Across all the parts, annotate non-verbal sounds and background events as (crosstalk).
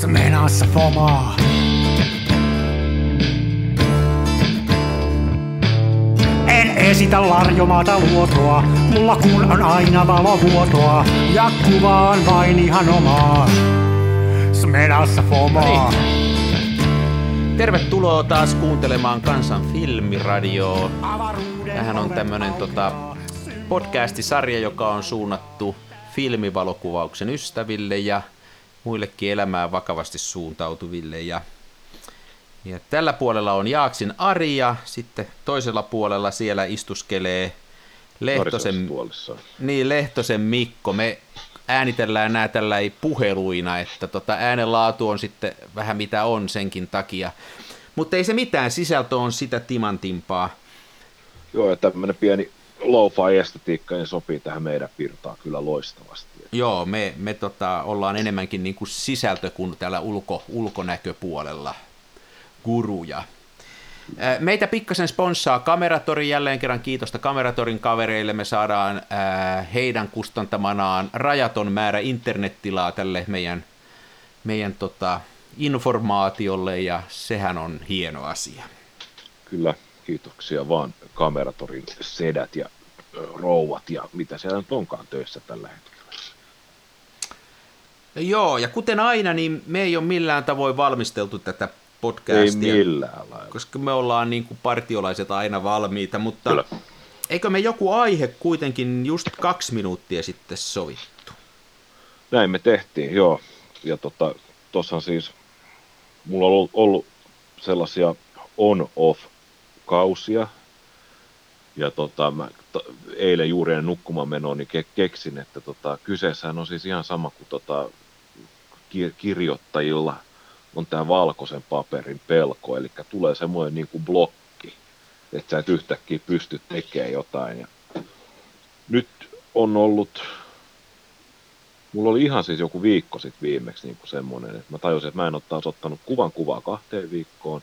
Se meinaa se fomaa. En esitä larjomaata luotoa, mulla kun on aina valovuotoa, ja kuvaan vain ihan omaa. Smenassa fomaa. Tervetuloa taas kuuntelemaan Kansan filmiradioa. Tähän on tämmönen tota, podcastisarja, joka on suunnattu filmivalokuvauksen ystäville ja muillekin elämään vakavasti suuntautuville. Ja, ja tällä puolella on Jaaksin Ari ja sitten toisella puolella siellä istuskelee Lehtosen, niin, Lehtosen Mikko. Me äänitellään nämä tällä puheluina, että tota, äänenlaatu on sitten vähän mitä on senkin takia. Mutta ei se mitään, sisältö on sitä timantimpaa. Joo, ja tämmöinen pieni lo-fi estetiikka niin sopii tähän meidän pirtaan kyllä loistavasti. Joo, me, me tota, ollaan enemmänkin niin kuin sisältö kuin täällä ulko, ulkonäköpuolella guruja. Meitä pikkasen sponssaa Kameratori, jälleen kerran kiitosta Kameratorin kavereille. Me saadaan heidän kustantamanaan rajaton määrä internettilaa tälle meidän, meidän tota, informaatiolle ja sehän on hieno asia. Kyllä, kiitoksia vaan Kameratorin sedät ja rouvat ja mitä siellä nyt onkaan töissä tällä hetkellä. Joo, ja kuten aina, niin me ei ole millään tavoin valmisteltu tätä podcastia. Ei millään lailla. Koska me ollaan niin kuin partiolaiset aina valmiita, mutta Kyllä. eikö me joku aihe kuitenkin just kaksi minuuttia sitten sovittu? Näin me tehtiin, joo. Ja tota, siis, mulla on ollut, ollut sellaisia on-off-kausia, ja tota, mä eilen juuri ennen nukkumaan menoa, niin ke, keksin, että tota, kyseessähän on siis ihan sama kuin tota, kirjoittajilla on tämä valkoisen paperin pelko, eli tulee semmoinen niin kuin blokki, että sä et yhtäkkiä pysty tekemään jotain. Ja nyt on ollut, mulla oli ihan siis joku viikko sitten viimeksi niin kuin semmoinen, että mä tajusin, että mä en ole taas ottanut kuvan kuvaa kahteen viikkoon.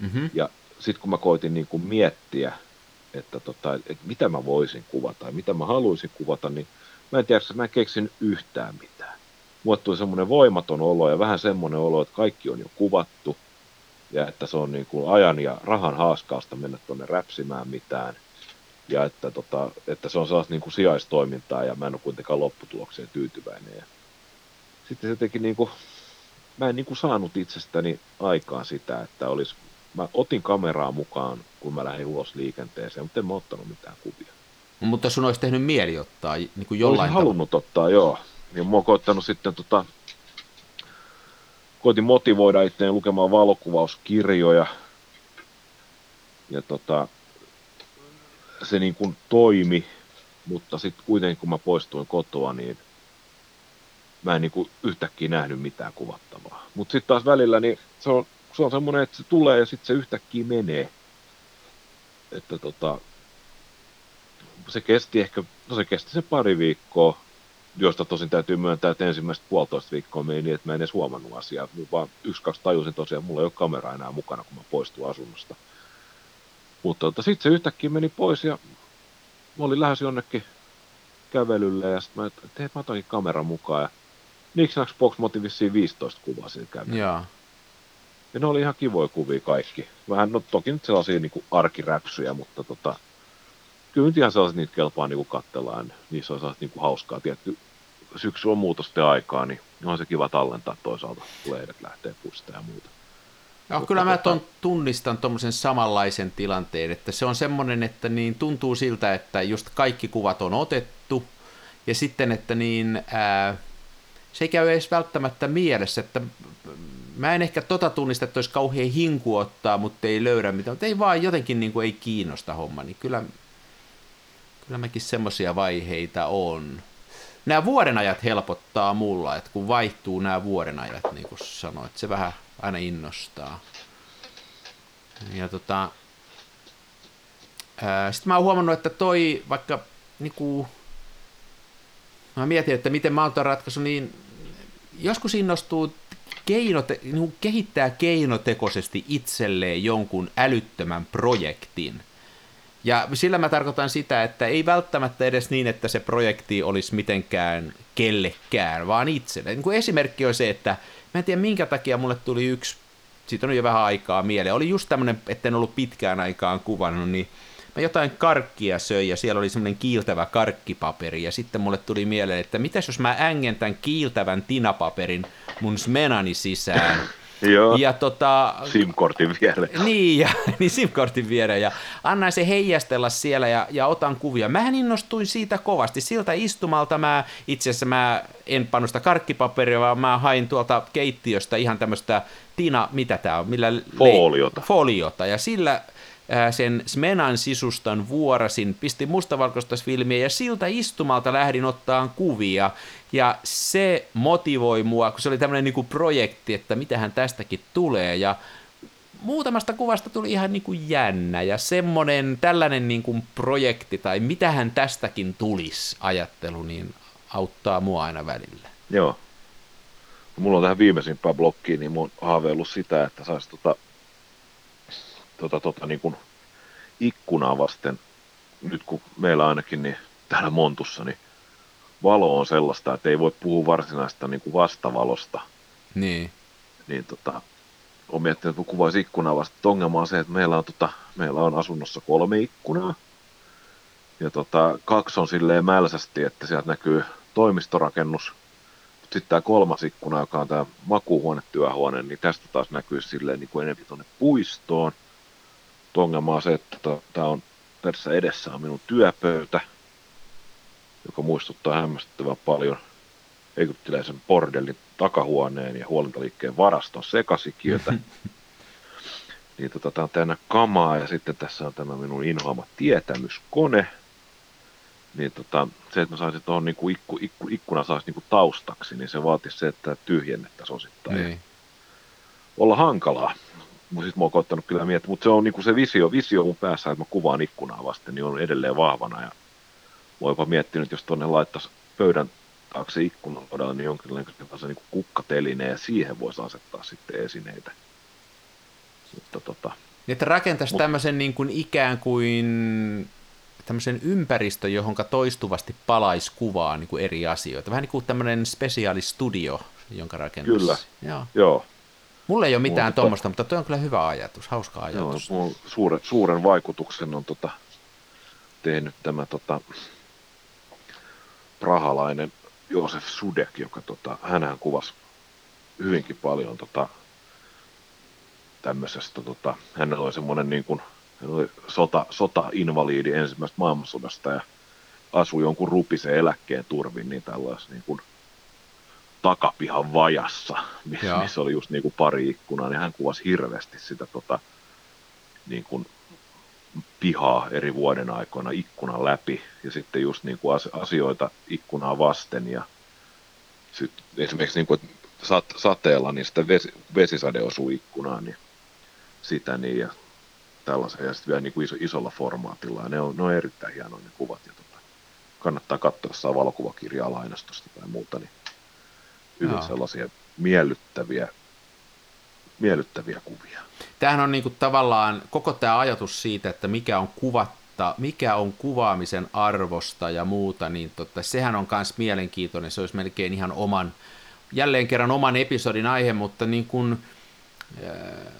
Mm-hmm. Ja sitten kun mä koitin niin kuin miettiä, että, tota, että mitä mä voisin kuvata ja mitä mä haluaisin kuvata, niin mä en tiedä, että mä en keksin yhtään mitään. Mulle tuli semmoinen voimaton olo ja vähän semmoinen olo, että kaikki on jo kuvattu ja että se on niin kuin ajan ja rahan haaskausta mennä tuonne räpsimään mitään ja että, tota, että se on sellaista niin kuin sijaistoimintaa ja mä en ole kuitenkaan lopputulokseen tyytyväinen. Ja sitten se teki niin kuin, mä en niin kuin saanut itsestäni aikaan sitä, että olisi mä otin kameraa mukaan, kun mä lähdin ulos liikenteeseen, mutta en mä ottanut mitään kuvia. Mutta sun olisi tehnyt mieli ottaa niin kuin jollain Olisin halunnut ottaa, joo. Ja mä oon koittanut sitten tota, koitin motivoida itseäni lukemaan valokuvauskirjoja. Ja tota, se niin kuin toimi, mutta sitten kuitenkin kun mä poistuin kotoa, niin mä en niin kuin yhtäkkiä nähnyt mitään kuvattavaa. Mutta sitten taas välillä niin se on se on semmoinen, että se tulee ja sitten se yhtäkkiä menee. Että tota, se kesti ehkä, no se kesti se pari viikkoa, josta tosin täytyy myöntää, että ensimmäistä puolitoista viikkoa meni niin, että mä en edes huomannut asiaa. Vaan yksi, kaksi tajusin tosiaan, että mulla ei ole kamera enää mukana, kun mä poistun asunnosta. Mutta tota, sitten se yhtäkkiä meni pois ja mä olin lähes jonnekin kävelylle ja sitten mä että mä otankin kameran mukaan ja Nixnax Box Motiv 15 kuvaa siinä kävelyllä. Ja ne oli ihan kivoja kuvia kaikki. Vähän, no toki nyt sellaisia niin kuin arkiräpsyjä, mutta tota, kyllä nyt ihan sellaiset niitä kelpaa niin katsellaan. Niissä on sellaista niin kuin hauskaa. Tietty syksy on muutosten aikaa, niin on se kiva tallentaa toisaalta, kun lehdet lähtee puista ja muuta. No, Mutta kyllä mä tota... ton, tunnistan tuommoisen samanlaisen tilanteen, että se on semmoinen, että niin tuntuu siltä, että just kaikki kuvat on otettu, ja sitten, että niin, ää, se ei käy edes välttämättä mielessä, että mä en ehkä tota tunnista, että olisi kauhean hinku ottaa, mutta ei löydä mitään, mutta ei vaan jotenkin niin kuin ei kiinnosta homma, niin kyllä, kyllä mäkin semmoisia vaiheita on. Nämä vuodenajat helpottaa mulla, että kun vaihtuu nämä vuodenajat, niin kuin sanoit, se vähän aina innostaa. Ja tota, sitten mä oon huomannut, että toi vaikka niinku, mä mietin, että miten mä oon ratkaisu, niin joskus innostuu keinote, niin kehittää keinotekoisesti itselleen jonkun älyttömän projektin. Ja sillä mä tarkoitan sitä, että ei välttämättä edes niin, että se projekti olisi mitenkään kellekään, vaan itselle. Niin kuin esimerkki on se, että mä en tiedä minkä takia mulle tuli yksi, siitä on jo vähän aikaa mieleen, oli just tämmöinen, että en ollut pitkään aikaan kuvannut, niin mä jotain karkkia söin ja siellä oli semmoinen kiiltävä karkkipaperi ja sitten mulle tuli mieleen, että mitäs jos mä ängen tämän kiiltävän tinapaperin mun smenani sisään Joo. ja tota, SIM-kortin viereen. niin, ja, (laughs) niin SIM-kortin viereen ja annan se heijastella siellä ja, ja otan kuvia. Mähän innostuin siitä kovasti. Siltä istumalta mä, itse asiassa mä en pannut sitä karkkipaperia, vaan mä hain tuolta keittiöstä ihan tämmöistä Tina, mitä tää on? Millä Foliota. Foliota. Ja sillä sen Smenan sisustan vuorasin, pistin mustavalkoista filmiä ja siltä istumalta lähdin ottaan kuvia. Ja se motivoi mua, kun se oli tämmöinen niinku projekti, että mitähän tästäkin tulee. Ja muutamasta kuvasta tuli ihan niin kuin jännä ja semmoinen tällainen niin kuin projekti tai mitähän tästäkin tulisi ajattelu, niin auttaa mua aina välillä. Joo. Mulla on tähän viimeisimpään blokkiin, niin oon haaveillut sitä, että saisi tota, tota, tota niin kuin ikkunaa vasten, nyt kun meillä ainakin niin täällä Montussa, niin valo on sellaista, että ei voi puhua varsinaista niin kuin vastavalosta. Niin. Niin tota, olen miettinyt, että kun kuvaisi ikkunaa vasta. Ongelma on se, että meillä on, tota, meillä on asunnossa kolme ikkunaa. Ja tota, kaksi on silleen mälsästi, että sieltä näkyy toimistorakennus. Mutta sitten tämä kolmas ikkuna, joka on tämä makuuhuone, työhuone, niin tästä taas näkyy silleen niin kuin enemmän tuonne puistoon. Mut Ongelma on se, että tämä on tässä edessä on minun työpöytä, joka muistuttaa hämmästyttävän paljon egyptiläisen bordellin takahuoneen ja huolintaliikkeen varaston sekasikiötä. (laughs) niin tota, tää on täynnä kamaa ja sitten tässä on tämä minun inhoama tietämyskone. Niin tota, se, että mä saisin tuohon niinku ikku, ikku, ikkuna saisi niinku taustaksi, niin se vaatisi se, että tyhjennettäisiin osittain. niin. Olla hankalaa. Mutta sitten mä oon koittanut kyllä miettiä, mutta se on niinku se visio, visio mun päässä, että mä kuvaan ikkunaa vasten, niin on edelleen vahvana. Ja mä oon jopa miettinyt, jos tuonne laittaisi pöydän taakse ikkunan todella, niin jonkinlainen niin kuin kukkateline ja siihen voisi asettaa sitten esineitä. Mutta tota, Niin, että rakentaisi Mut- tämmöisen niin kuin ikään kuin tämmöisen ympäristön, johon toistuvasti palaisi kuvaa niin kuin eri asioita. Vähän niin kuin tämmöinen spesiaalistudio, jonka rakentaisi. Kyllä. Joo. joo, Mulla ei ole mitään Mutta- tuommoista, mutta toi on kyllä hyvä ajatus, hauska joo ajatus. mulla suuren, suuren vaikutuksen on tota, tehnyt tämä tota, prahalainen Joosef Sudek, joka tota, hänhän kuvasi hyvinkin paljon tota, tämmöisestä, tota, hänellä oli semmoinen niin kuin, hän oli sota, sota-invaliidi ensimmäisestä maailmansodasta ja asui jonkun rupisen eläkkeen turvin niin tällaisessa niin kuin takapihan vajassa, missä, missä oli just niin kuin pari ikkunaa, niin hän kuvasi hirveästi sitä tota, niin kuin pihaa eri vuoden aikoina ikkunan läpi ja sitten just niin kuin as- asioita ikkunaa vasten ja sit esimerkiksi niin kuin, sat- sateella niin sitä vesi, vesisade osuu ikkunaan, niin sitä niin ja tällaisen ja sitten vielä niin kuin iso, isolla formaatilla ja ne on, ne on erittäin hienoja ne kuvat ja tota, kannattaa katsoa, jos saa valokuvakirjaa lainastosta tai muuta, niin hyvin Joo. sellaisia miellyttäviä, miellyttäviä kuvia. Tämähän on niinku tavallaan koko tämä ajatus siitä, että mikä on kuvatta, mikä on kuvaamisen arvosta ja muuta, niin tota, sehän on myös mielenkiintoinen. Se olisi melkein ihan oman, jälleen kerran oman episodin aihe, mutta niin ää,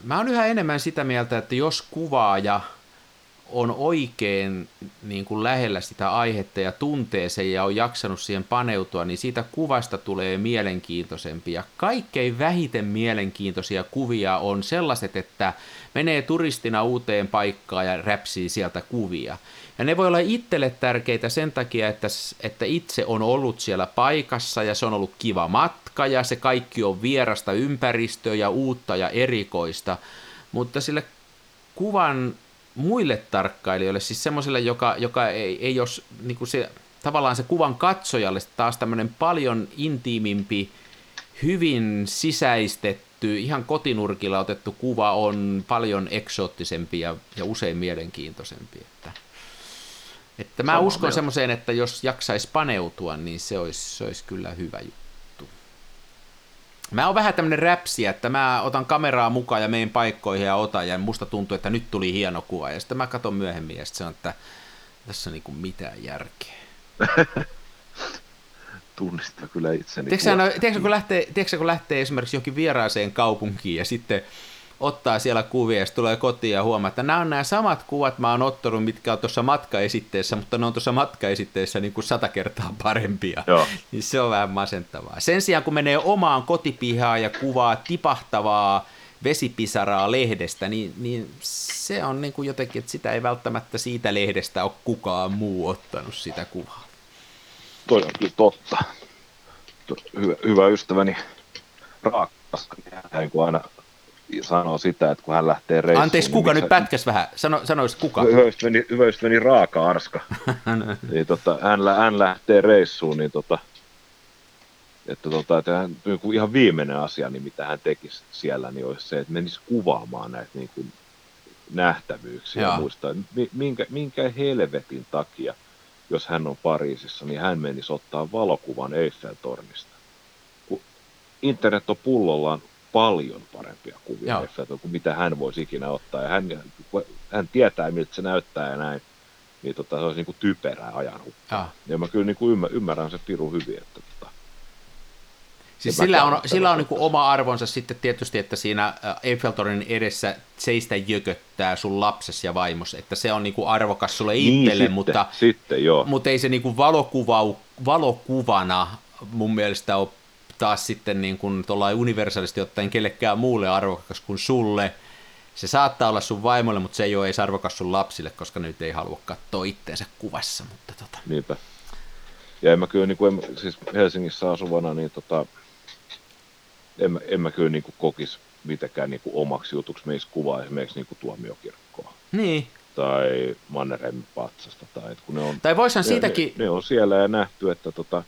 mä oon yhä enemmän sitä mieltä, että jos kuvaaja on oikein niin kuin lähellä sitä aihetta ja tuntee sen ja on jaksanut siihen paneutua, niin siitä kuvasta tulee mielenkiintoisempi. Ja kaikkein vähiten mielenkiintoisia kuvia on sellaiset, että menee turistina uuteen paikkaan ja räpsii sieltä kuvia. Ja ne voi olla itselle tärkeitä sen takia, että, että itse on ollut siellä paikassa ja se on ollut kiva matka ja se kaikki on vierasta ympäristöä ja uutta ja erikoista. Mutta sille kuvan muille tarkkailijoille, siis semmoiselle, joka, joka ei, ei ole niin kuin se, tavallaan se kuvan katsojalle taas tämmöinen paljon intiimimpi, hyvin sisäistetty, ihan kotinurkilla otettu kuva on paljon eksoottisempi ja, ja usein mielenkiintoisempi. Että, että mä Samaa uskon semmoiseen, että jos jaksaisi paneutua, niin se olisi, se olisi kyllä hyvä juttu. Mä oon vähän tämmönen räpsi, että mä otan kameraa mukaan ja meen paikkoihin ja otan, ja musta tuntuu, että nyt tuli hieno kuva, ja sitten mä katson myöhemmin, ja sitten se on, että tässä on niinku mitään järkeä. (laughs) Tunnistaa kyllä itseni. Tiedätkö, no, tiedätkö, kun lähtee, tiedätkö, kun lähtee esimerkiksi johonkin vieraaseen kaupunkiin, ja sitten ottaa siellä kuvia ja tulee kotiin ja huomaa, että nämä on nämä samat kuvat mä oon ottanut, mitkä on tuossa matkaesitteessä, mutta ne on tuossa matkaesitteessä niin kuin sata kertaa parempia. Joo. Niin se on vähän masentavaa. Sen sijaan kun menee omaan kotipihaan ja kuvaa tipahtavaa vesipisaraa lehdestä, niin, niin se on niin kuin jotenkin, että sitä ei välttämättä siitä lehdestä ole kukaan muu ottanut sitä kuvaa. Toi on kyllä totta. Hyvä, hyvä ystäväni Raakkas, niin kuin aina sanoo sitä, että kun hän lähtee reissuun... Anteeksi, niin kuka missä- nyt pätkäs vähän? Sano, sanois kuka? Ystäväni Raaka Arska. (laughs) niin tota, hän, hän lähtee reissuun, niin tota, että, tota, että hän, niin kuin ihan viimeinen asia, niin mitä hän tekisi siellä, niin olisi se, että menisi kuvaamaan näitä niin kuin nähtävyyksiä Joo. ja mi- minkä, minkä helvetin takia, jos hän on Pariisissa, niin hän menisi ottaa valokuvan Eiffel-tornista. Kun internet on pullollaan paljon parempia kuvia. Eiffel kuin mitä hän voisi ikinä ottaa. Ja hän, hän tietää, miltä se näyttää ja näin, niin tota, se olisi niin kuin typerää ajan Joo. Ja mä kyllä niin kuin ymmär, ymmärrän sen pirun hyvin, että tota, Siis Ja sillä on, sillä on niin oma arvonsa sitten tietysti, että siinä äh, Eiffeltornin edessä seistä jököttää sun lapses ja vaimos, että se on niin kuin arvokas sulle niin itselle, sitten, mutta, sitten joo. mutta ei se niin kuin valokuvau, valokuvana mun mielestä ole taas sitten niin kuin universaalisti ottaen kellekään muulle arvokas kuin sulle. Se saattaa olla sun vaimolle, mutta se ei ole edes arvokas sun lapsille, koska nyt ei halua katsoa itteensä kuvassa. Mutta tota. Niinpä. Ja en mä kyllä, niin kuin, en, siis Helsingissä asuvana, niin tota, en, mä- en mä kyllä niin kuin kokisi mitenkään niin kuin omaksi jutuksi meistä kuvaa esimerkiksi niin kuin tuomiokirkkoa Niin. tai Mannerheimin patsasta. Tai, kun ne on, Tai voisihan ne, siitäkin... ne, ne, on siellä ja nähty, että tota,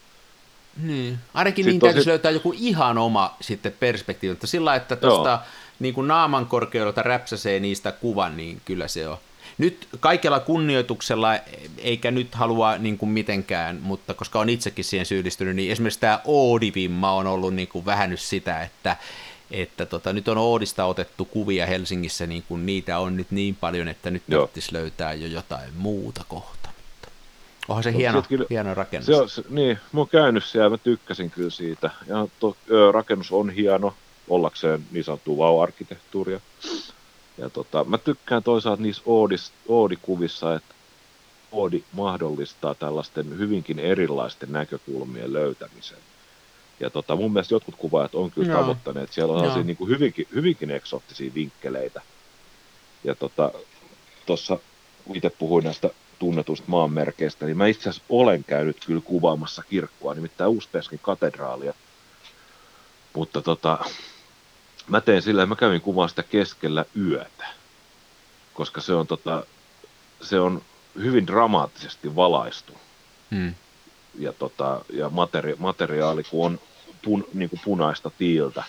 Niin. Ainakin Sitten niin täytyisi löytää joku ihan oma sitten perspektiivi, mutta sillä että tuosta niin kuin naaman korkeudelta räpsäsee niistä kuvan, niin kyllä se on. Nyt kaikella kunnioituksella, eikä nyt halua niin kuin mitenkään, mutta koska on itsekin siihen syyllistynyt, niin esimerkiksi tämä Oodivimma on ollut niin kuin vähän nyt sitä, että, että tota, nyt on Oodista otettu kuvia Helsingissä, niin kuin niitä on nyt niin paljon, että nyt tarvitsisi löytää jo jotain muuta kohta. Onhan se Mut hieno, kyllä- hieno rakennus. Se on, se, niin, mä oon käynyt siellä, mä tykkäsin kyllä siitä. Ja to, ö, rakennus on hieno, ollakseen niin sanottua vau-arkkitehtuuria. Ja tota, mä tykkään toisaalta niissä Oodis, Oodi-kuvissa, että Oodi mahdollistaa tällaisten hyvinkin erilaisten näkökulmien löytämisen. Ja tota, mun mielestä jotkut kuvaajat on kyllä Joo. tavoittaneet, siellä on sellaisia niin kuin hyvinkin, hyvinkin eksoottisia vinkkeleitä. Ja tota, tuossa itse puhuin näistä tunnetuista maanmerkeistä, niin mä itse asiassa olen käynyt kyllä kuvaamassa kirkkoa, nimittäin Uuspeskin katedraalia. Mutta tota, mä tein sillä, että mä kävin kuvaamaan sitä keskellä yötä, koska se on, tota, se on hyvin dramaattisesti valaistu. Hmm. Ja, tota, ja materi- materiaali, kun on pun, niin kuin punaista tiiltä,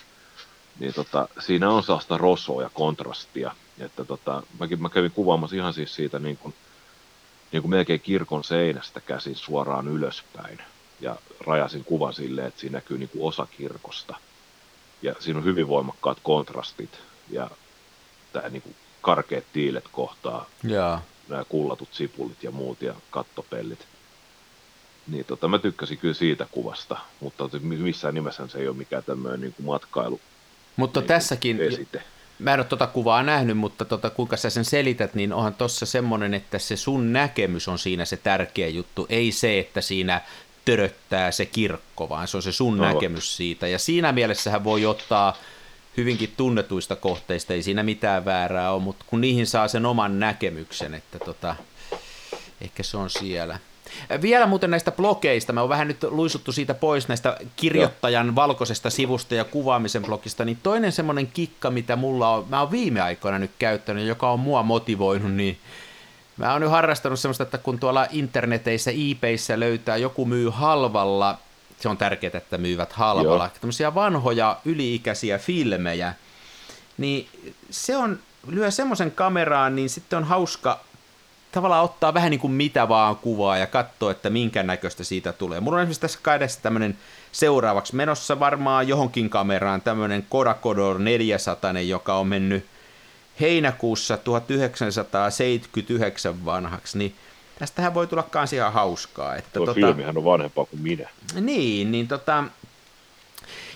niin tota, siinä on sellaista rosoa ja kontrastia. Että tota, mäkin, mä kävin kuvaamassa ihan siis siitä niin kuin, niin kuin melkein kirkon seinästä käsin suoraan ylöspäin. Ja rajasin kuvan silleen, että siinä näkyy niin kuin osa kirkosta. Ja siinä on hyvin voimakkaat kontrastit ja tämä niin kuin karkeat tiilet kohtaa Joo. nämä kullatut sipulit ja muut ja kattopellit. Niin tota, mä tykkäsin kyllä siitä kuvasta, mutta missään nimessä se ei ole mikään tämmöinen niin kuin matkailu Mutta niin tässäkin, esite. Mä en ole tuota kuvaa nähnyt, mutta tota, kuinka sä sen selität, niin onhan tuossa semmoinen, että se sun näkemys on siinä se tärkeä juttu, ei se, että siinä töröttää se kirkko, vaan se on se sun Aivan. näkemys siitä. Ja siinä mielessähän voi ottaa hyvinkin tunnetuista kohteista, ei siinä mitään väärää ole, mutta kun niihin saa sen oman näkemyksen, että tota, ehkä se on siellä. Vielä muuten näistä blogeista, me on vähän nyt luisuttu siitä pois näistä kirjoittajan valkoisesta sivusta ja kuvaamisen blogista, niin toinen semmoinen kikka, mitä mulla on, mä oon viime aikoina nyt käyttänyt, joka on mua motivoinut, niin mä oon nyt harrastanut semmoista, että kun tuolla interneteissä, eBayssä löytää joku myy halvalla, se on tärkeää, että myyvät halvalla, Joo. tämmöisiä vanhoja yliikäisiä filmejä, niin se on, lyö semmoisen kameraan, niin sitten on hauska tavallaan ottaa vähän niin kuin mitä vaan kuvaa ja katsoa, että minkä näköistä siitä tulee. Mulla on esimerkiksi tässä kaidessa tämmöinen seuraavaksi menossa varmaan johonkin kameraan tämmöinen Kodakodor 400, joka on mennyt heinäkuussa 1979 vanhaksi, niin tästähän voi tulla kans ihan hauskaa. Että Tuo tota, filmihän on vanhempaa kuin minä. Niin, niin tota,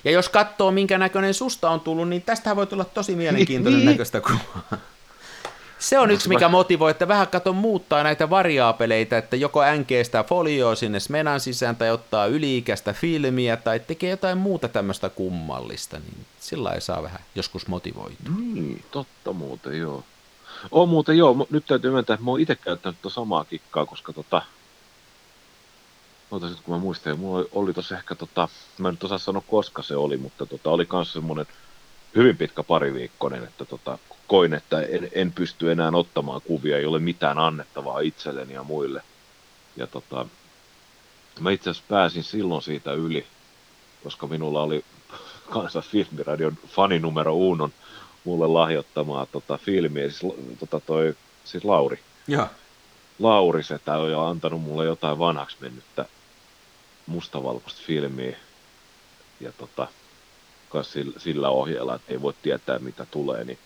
ja jos katsoo minkä näköinen susta on tullut, niin tästähän voi tulla tosi (laughs) mielenkiintoinen Niin. näköistä kuvaa. Se on yksi, mikä motivoi, että vähän kato muuttaa näitä variaapeleita, että joko änkee sitä folioa sinne Smenan sisään tai ottaa yliikäistä filmiä tai tekee jotain muuta tämmöistä kummallista, niin sillä ei saa vähän joskus motivoitua. Niin, totta muuten, joo. On muuten, joo. Nyt täytyy myöntää, että mä oon itse käyttänyt tuota samaa kikkaa, koska tota... Oota sit, kun mä muistan, mulla oli, oli tossa ehkä tota... Mä en nyt osaa sanoa, koska se oli, mutta tota, oli kans semmonen hyvin pitkä pariviikkoinen, että tota, koin, että en, en pysty enää ottamaan kuvia, ei ole mitään annettavaa itselleni ja muille. Ja tota, mä itse asiassa pääsin silloin siitä yli, koska minulla oli (laughs) kanssa Filmiradion faninumero Unon mulle lahjoittamaa tota, filmiä, siis, tota, toi, siis Lauri. Joo. Lauri Setä on jo antanut mulle jotain vanhaksi mennyttä mustavalkoista filmiä. Ja tota, kans sillä, sillä ohjeella, että ei voi tietää mitä tulee, niin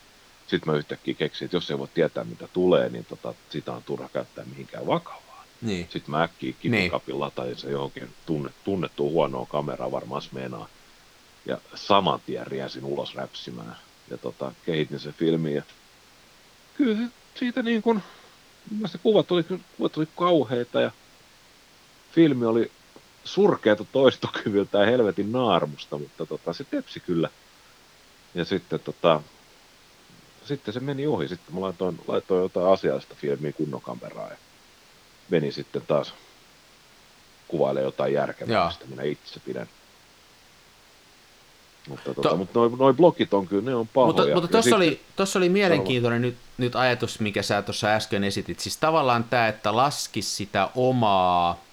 sitten mä yhtäkkiä keksin, että jos ei voi tietää mitä tulee, niin tota, sitä on turha käyttää mihinkään vakavaan. Niin. Sitten mä äkkiä kivikapin latain se johonkin tunne, tunnettuun huonoon kameraan varmaan smenaa. Ja saman tien riäsin ulos räpsimään. Ja tota, kehitin sen filmin. Ja kyllä se siitä niin kuin, se kuvat oli, kuvat oli kauheita ja filmi oli surkeata toistokyvyltä ja helvetin naarmusta, mutta tota, se tepsi kyllä. Ja sitten tota, sitten se meni ohi. Sitten mä laitoin, laitoin jotain asiallista filmiä kunnon kameraan ja meni sitten taas kuvailemaan jotain järkevää, mistä minä itse pidän. Mutta To- tota, mutta noi, noi blogit on kyllä, ne on pahoja. Mutta, mutta tuossa oli, tossa oli mielenkiintoinen nyt, nyt ajatus, mikä sä tuossa äsken esitit. Siis tavallaan tämä, että laskisi sitä omaa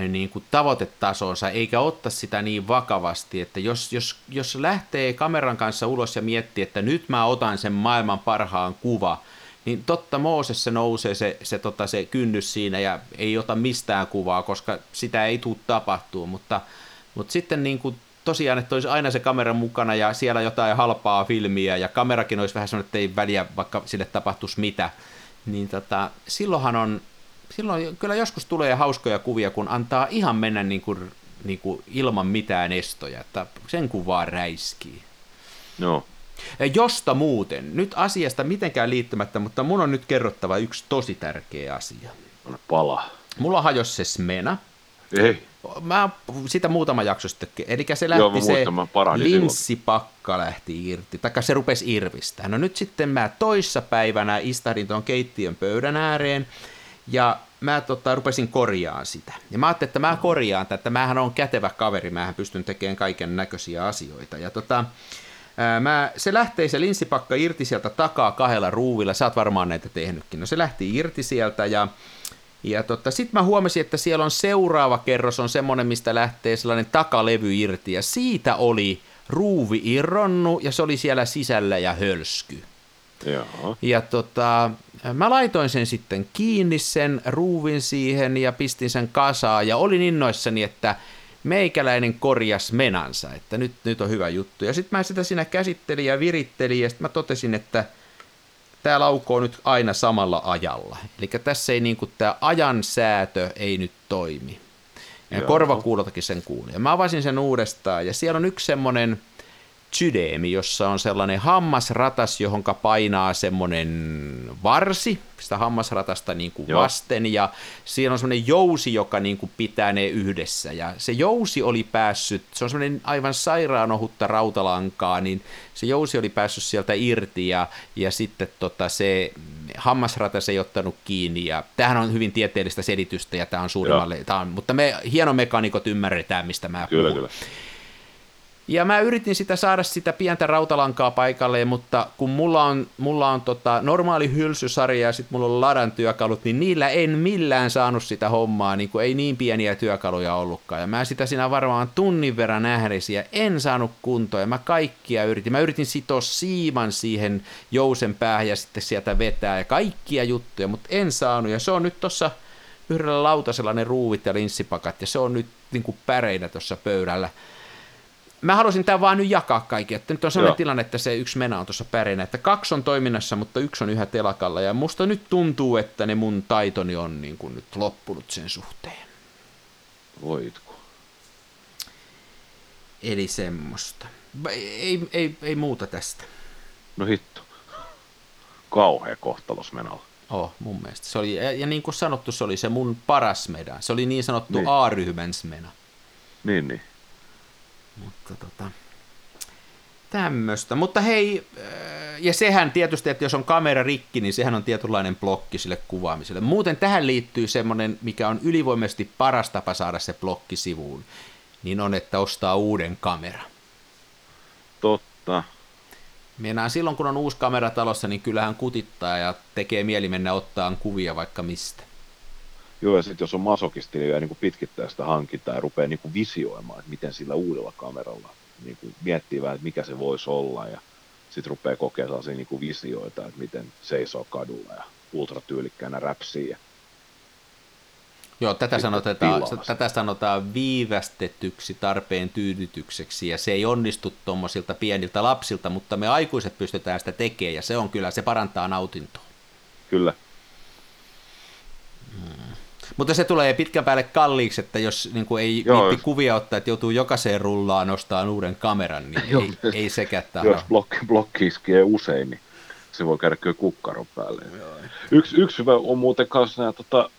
niin kuin tavoitetasonsa, eikä ottaa sitä niin vakavasti, että jos, jos, jos lähtee kameran kanssa ulos ja miettii, että nyt mä otan sen maailman parhaan kuva, niin totta Moosessa nousee se, se, tota, se kynnys siinä ja ei ota mistään kuvaa, koska sitä ei tule tapahtuu, mutta, mutta sitten niin kuin tosiaan, että olisi aina se kamera mukana ja siellä jotain halpaa filmiä ja kamerakin olisi vähän sellainen, että ei väliä, vaikka sille tapahtuisi mitä, niin tota, silloinhan on, silloin kyllä joskus tulee hauskoja kuvia, kun antaa ihan mennä niin kuin, niin kuin ilman mitään estoja, että sen kuvaa räiskii. Joo. Ja josta muuten, nyt asiasta mitenkään liittymättä, mutta mun on nyt kerrottava yksi tosi tärkeä asia. Pala. Mulla hajosi se Smena. Ei. Mä sitä muutama jakso sitten, eli se Joo, lähti mä se linssipakka lähti irti, taikka se rupesi irvistää. No nyt sitten mä toissa päivänä istahdin tuon keittiön pöydän ääreen, ja mä tota, rupesin korjaan sitä. Ja mä ajattelin, että mä korjaan tätä, mähän on kätevä kaveri, mähän pystyn tekemään kaiken näköisiä asioita. Ja tota, ää, mä, se lähtee se linssipakka irti sieltä takaa kahdella ruuvilla, sä oot varmaan näitä tehnytkin. No se lähti irti sieltä ja ja tota, sitten mä huomasin, että siellä on seuraava kerros on semmoinen, mistä lähtee sellainen takalevy irti, ja siitä oli ruuvi irronnu, ja se oli siellä sisällä ja hölsky. Joo. Ja tota, mä laitoin sen sitten kiinni sen ruuvin siihen ja pistin sen kasaan ja olin innoissani, että meikäläinen korjas menansa, että nyt, nyt on hyvä juttu. Ja sitten mä sitä siinä käsittelin ja virittelin ja sitten mä totesin, että tämä laukoo nyt aina samalla ajalla. Eli tässä ei niinku tämä ajan säätö ei nyt toimi. Ja Joo. korvakuulotakin sen kuuli. Ja mä avasin sen uudestaan ja siellä on yksi semmoinen sydeemi, jossa on sellainen hammasratas, johonka painaa semmoinen varsi, sitä hammasratasta niin kuin Joo. vasten, ja siinä on semmoinen jousi, joka niin kuin pitää ne yhdessä, ja se jousi oli päässyt, se on semmoinen aivan sairaan ohutta rautalankaa, niin se jousi oli päässyt sieltä irti, ja, ja sitten tota, se hammasratas ei ottanut kiinni, ja tämähän on hyvin tieteellistä selitystä, ja tämä on suurimmalle, tämä on, mutta me hienomekaanikot ymmärretään, mistä mä Kyllä, puhun. kyllä. Ja mä yritin sitä saada sitä pientä rautalankaa paikalle, mutta kun mulla on, mulla on tota normaali hylsysarja ja sitten mulla on ladan työkalut, niin niillä en millään saanut sitä hommaa, niin kuin ei niin pieniä työkaluja ollutkaan. Ja mä sitä siinä varmaan tunnin verran nähdesiä, en saanut kuntoa ja mä kaikkia yritin. Mä yritin sitoa siiman siihen jousen päähän ja sitten sieltä vetää ja kaikkia juttuja, mutta en saanut. Ja se on nyt tossa yhdellä lautasella ne ruuvit ja linssipakat ja se on nyt niin kuin päreinä tuossa pöydällä mä halusin tämän vaan nyt jakaa kaikki, että nyt on sellainen Joo. tilanne, että se yksi mena on tuossa pärinä, että kaksi on toiminnassa, mutta yksi on yhä telakalla, ja musta nyt tuntuu, että ne mun taitoni on niin kuin nyt loppunut sen suhteen. Voitko? Eli semmoista. Ei, ei, ei muuta tästä. No hitto. Kauhea kohtalos menolla. Oh, mun mielestä. Se oli, ja, ja niin kuin sanottu, se oli se mun paras mena. Se oli niin sanottu niin. A-ryhmän mena. Niin, niin. Mutta tota, tämmöistä. Mutta hei, äh, ja sehän tietysti, että jos on kamera rikki, niin sehän on tietynlainen blokki sille kuvaamiselle. Muuten tähän liittyy semmoinen, mikä on ylivoimaisesti paras tapa saada se blokki sivuun, niin on, että ostaa uuden kamera. Totta. Meinaan silloin, kun on uusi kamera talossa, niin kyllähän kutittaa ja tekee mieli mennä ottaa kuvia vaikka mistä. Joo, ja sitten jos on masokisti, niin niin pitkittää sitä hankintaa ja rupeaa niin kuin visioimaan, että miten sillä uudella kameralla niin kuin miettii vähän, että mikä se voisi olla, ja sitten rupeaa kokea sellaisia niin kuin visioita, että miten seisoo kadulla ja ultratyylikkäänä räpsii. Ja Joo, tätä sanotaan, tätä sanotaan viivästetyksi tarpeen tyydytykseksi, ja se ei onnistu tuommoisilta pieniltä lapsilta, mutta me aikuiset pystytään sitä tekemään, ja se on kyllä, se parantaa nautintoa. Kyllä. Hmm. Mutta se tulee pitkän päälle kalliiksi, että jos niin kuin ei Joo, jos... kuvia ottaa, että joutuu jokaiseen rullaan nostaa uuden kameran, niin Joo, ei, ei sekään tahdo. Jos blokki, blokki iskee usein, niin se voi käydä kyllä kukkaron päälle. Joo. Yksi, yksi hyvä on muuten kanssa nämä, tota,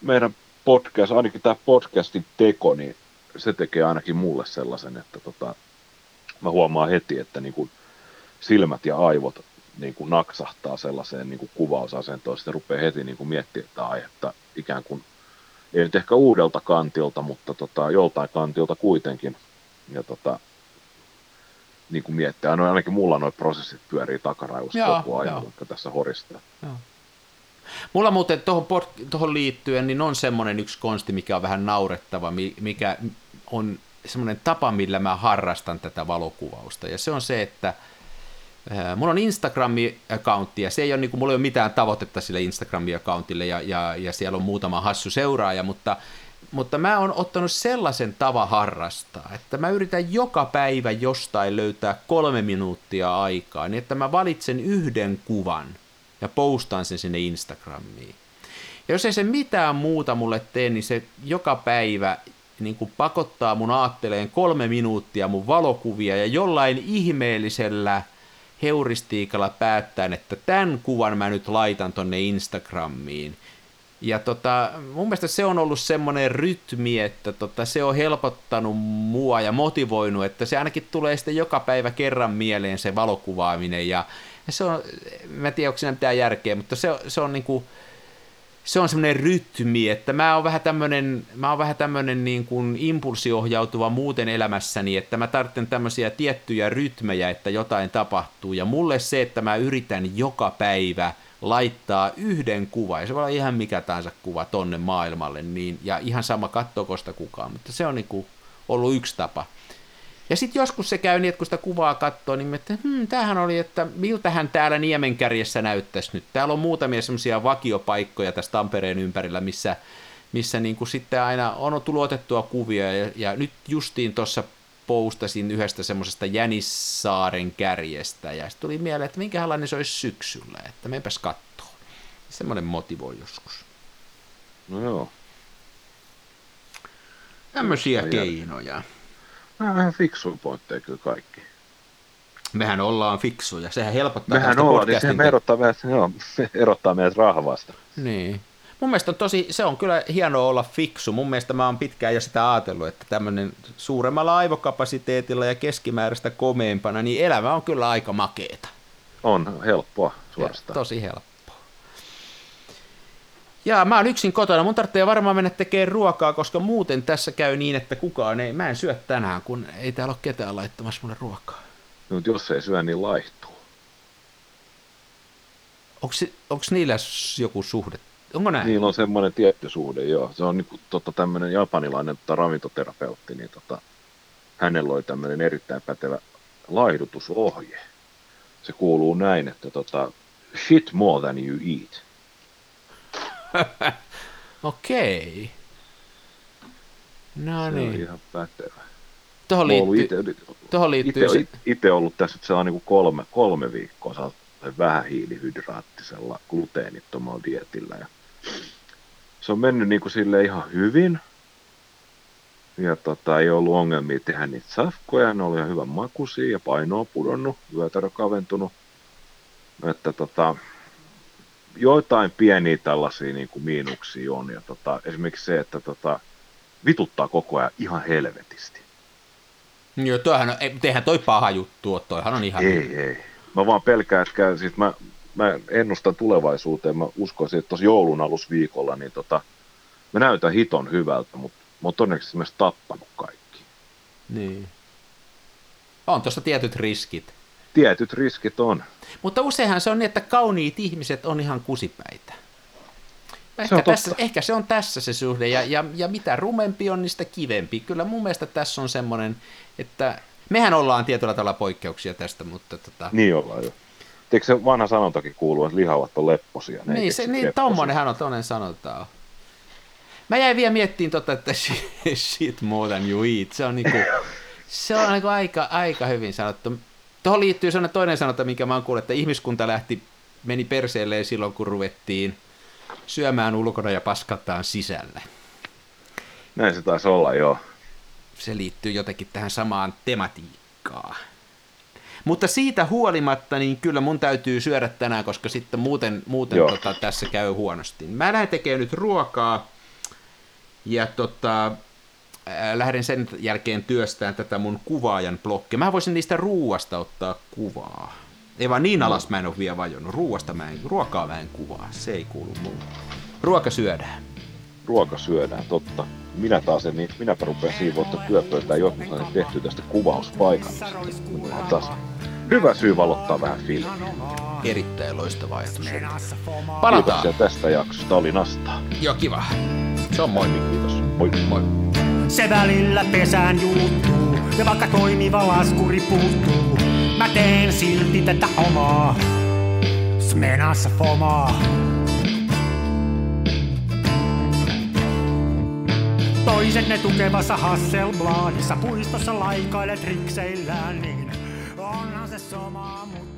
meidän podcast, ainakin tämä podcastin teko, niin se tekee ainakin mulle sellaisen, että tota, mä huomaan heti, että niin kuin silmät ja aivot niin kuin naksahtaa sellaiseen niin kuin kuvausasentoon, sitten rupeaa heti niin kuin miettimään että aihetta ikään kuin, ei nyt ehkä uudelta kantilta, mutta tota, joltain kantilta kuitenkin. Ja tota, niin kuin miettiä, no ainakin mulla noin prosessit pyörii takaraivossa koko ajan, vaikka tässä horistaa. Joo. Mulla muuten tuohon, tuohon liittyen, niin on semmoinen yksi konsti, mikä on vähän naurettava, mikä on semmoinen tapa, millä mä harrastan tätä valokuvausta. Ja se on se, että mulla on Instagram-accountti ja se ei ole, niin kuin, mulla ei ole mitään tavoitetta sille Instagram-accountille ja, ja, ja siellä on muutama hassu seuraaja, mutta, mutta mä oon ottanut sellaisen tavan harrastaa, että mä yritän joka päivä jostain löytää kolme minuuttia aikaa, niin että mä valitsen yhden kuvan ja postaan sen sinne Instagramiin. Ja jos ei se mitään muuta mulle tee, niin se joka päivä niin kuin pakottaa mun aatteleen kolme minuuttia mun valokuvia ja jollain ihmeellisellä – heuristiikalla päättäen, että tämän kuvan mä nyt laitan tonne Instagramiin. Ja tota, mun mielestä se on ollut semmoinen rytmi, että tota, se on helpottanut mua ja motivoinut, että se ainakin tulee sitten joka päivä kerran mieleen se valokuvaaminen. Ja, se on, mä en tiedä, onko siinä mitään järkeä, mutta se, se on niinku, se on semmoinen rytmi, että mä oon vähän tämmöinen, mä oon vähän tämmöinen niin kuin impulsiohjautuva muuten elämässäni, että mä tarvitsen tämmöisiä tiettyjä rytmejä, että jotain tapahtuu. Ja mulle se, että mä yritän joka päivä laittaa yhden kuvan, ja se voi olla ihan mikä tahansa kuva tonne maailmalle, niin, ja ihan sama kattokosta kukaan, mutta se on niin kuin ollut yksi tapa. Ja sitten joskus se käy niin, että kun sitä kuvaa katsoo, niin että hmm, tämähän oli, että miltähän täällä Niemenkärjessä näyttäisi nyt. Täällä on muutamia semmoisia vakiopaikkoja tässä Tampereen ympärillä, missä, missä niin kuin sitten aina on tullut otettua kuvia. Ja, ja nyt justiin tuossa poustasin yhdestä semmoisesta Jänissaaren kärjestä. Ja sitten tuli mieleen, että minkälainen se olisi syksyllä, että menpäs kattoo. Semmoinen motivoi joskus. No joo. Tämmöisiä keinoja. Vähän fiksuja pointteja kyllä kaikki. Mehän ollaan fiksuja, sehän helpottaa Mehän ollaan, niin sehän erottaa meidät, joo, erottaa meidät rahvasta. Niin. Mun mielestä on tosi, se on kyllä hienoa olla fiksu. Mun mielestä mä oon pitkään jo sitä ajatellut, että tämmöinen suuremmalla aivokapasiteetilla ja keskimääräistä komeempana, niin elämä on kyllä aika makeeta. On helppoa suorastaan. Ja, tosi helppoa. Jaa, mä oon yksin kotona. Mun tarvitsee varmaan mennä tekemään ruokaa, koska muuten tässä käy niin, että kukaan ei... Mä en syö tänään, kun ei täällä ole ketään laittamassa mulle ruokaa. No, mutta jos ei syö, niin laihtuu. Onko niillä joku suhde? Onko näin? Niillä on semmoinen tietty suhde, joo. Se on niinku, tota, tämmöinen japanilainen tota, ravintoterapeutti, niin tota, hänellä oli tämmöinen erittäin pätevä laihdutusohje. Se kuuluu näin, että tota, shit more than you eat. (laughs) Okei. No se niin. on ihan pätevä. Tuohon liittyy, tuohon liittyy itse, sit... itse ollut tässä se on niin kolme, kolme viikkoa vähän hiilihydraattisella gluteenittomalla dietillä. Ja se on mennyt niin kuin sille ihan hyvin. Ja tota, ei ollut ongelmia tehdä niitä safkoja, ne oli ihan hyvän makuisia ja paino on pudonnut, vyötärö kaventunut. Että tota, joitain pieniä tällaisia niin kuin miinuksia on. Ja tota, esimerkiksi se, että tota, vituttaa koko ajan ihan helvetisti. Joo, toihan on, eihän toi paha juttu toihan on ihan... Ei, ei. Mä vaan pelkään, että siis mä, mä ennustan tulevaisuuteen, mä uskoisin, että tuossa joulun alusviikolla, niin tota, mä näytän hiton hyvältä, mutta mä oon todennäköisesti myös tappanut kaikki. Niin. On tuossa tietyt riskit. Tietyt riskit on. Mutta useinhan se on niin, että kauniit ihmiset on ihan kusipäitä. Ehkä, se on tässä, ehkä se on tässä se suhde, ja, ja, ja mitä rumempi on, niin sitä kivempi. Kyllä mun mielestä tässä on semmoinen, että mehän ollaan tietyllä tavalla poikkeuksia tästä, mutta... Tota... Niin ollaan jo. Eikö se vanha sanontakin kuuluu, että lihavat on lepposia? Ne niin, se, niin tommonenhan on toinen sanotaan. Mä jäin vielä miettimään tota, että (laughs) shit more than you eat. Se on, niinku, se on niinku aika, aika hyvin sanottu. Tuohon liittyy sellainen toinen sanonta, minkä mä oon kuullut, että ihmiskunta lähti, meni perseelleen silloin, kun ruvettiin syömään ulkona ja paskataan sisälle. Näin se taisi olla, joo. Se liittyy jotenkin tähän samaan tematiikkaan. Mutta siitä huolimatta, niin kyllä mun täytyy syödä tänään, koska sitten muuten, muuten tota, tässä käy huonosti. Mä lähden tekemään nyt ruokaa ja tota, lähden sen jälkeen työstään tätä mun kuvaajan blokkia. Mä voisin niistä ruuasta ottaa kuvaa. Ei vaan niin alas mä en ole vielä vajonnut. Ruuasta mä en, ruokaa mä en kuvaa. Se ei kuulu mulle. Ruoka syödään. Ruoka syödään, totta. Minä taas en, niin minäpä rupean siivoutta työpöytää, jotta mä tehty tästä kuvauspaikasta. taas hyvä syy valottaa vähän filmiä. Erittäin loistava ajatus. Palataan. Kiitoksia tästä jaksosta, oli nastaa. Joo, kiva. Se on moi. Kiitos. Moi. Moi. Se välillä pesään juuttuu, ja vaikka toimiva laskuri puuttuu, mä teen silti tätä omaa. Smenassa fomaa. Toiset ne tukevassa Hasselbladissa puistossa laikailet rikseillään, niin onhan se sama, mutta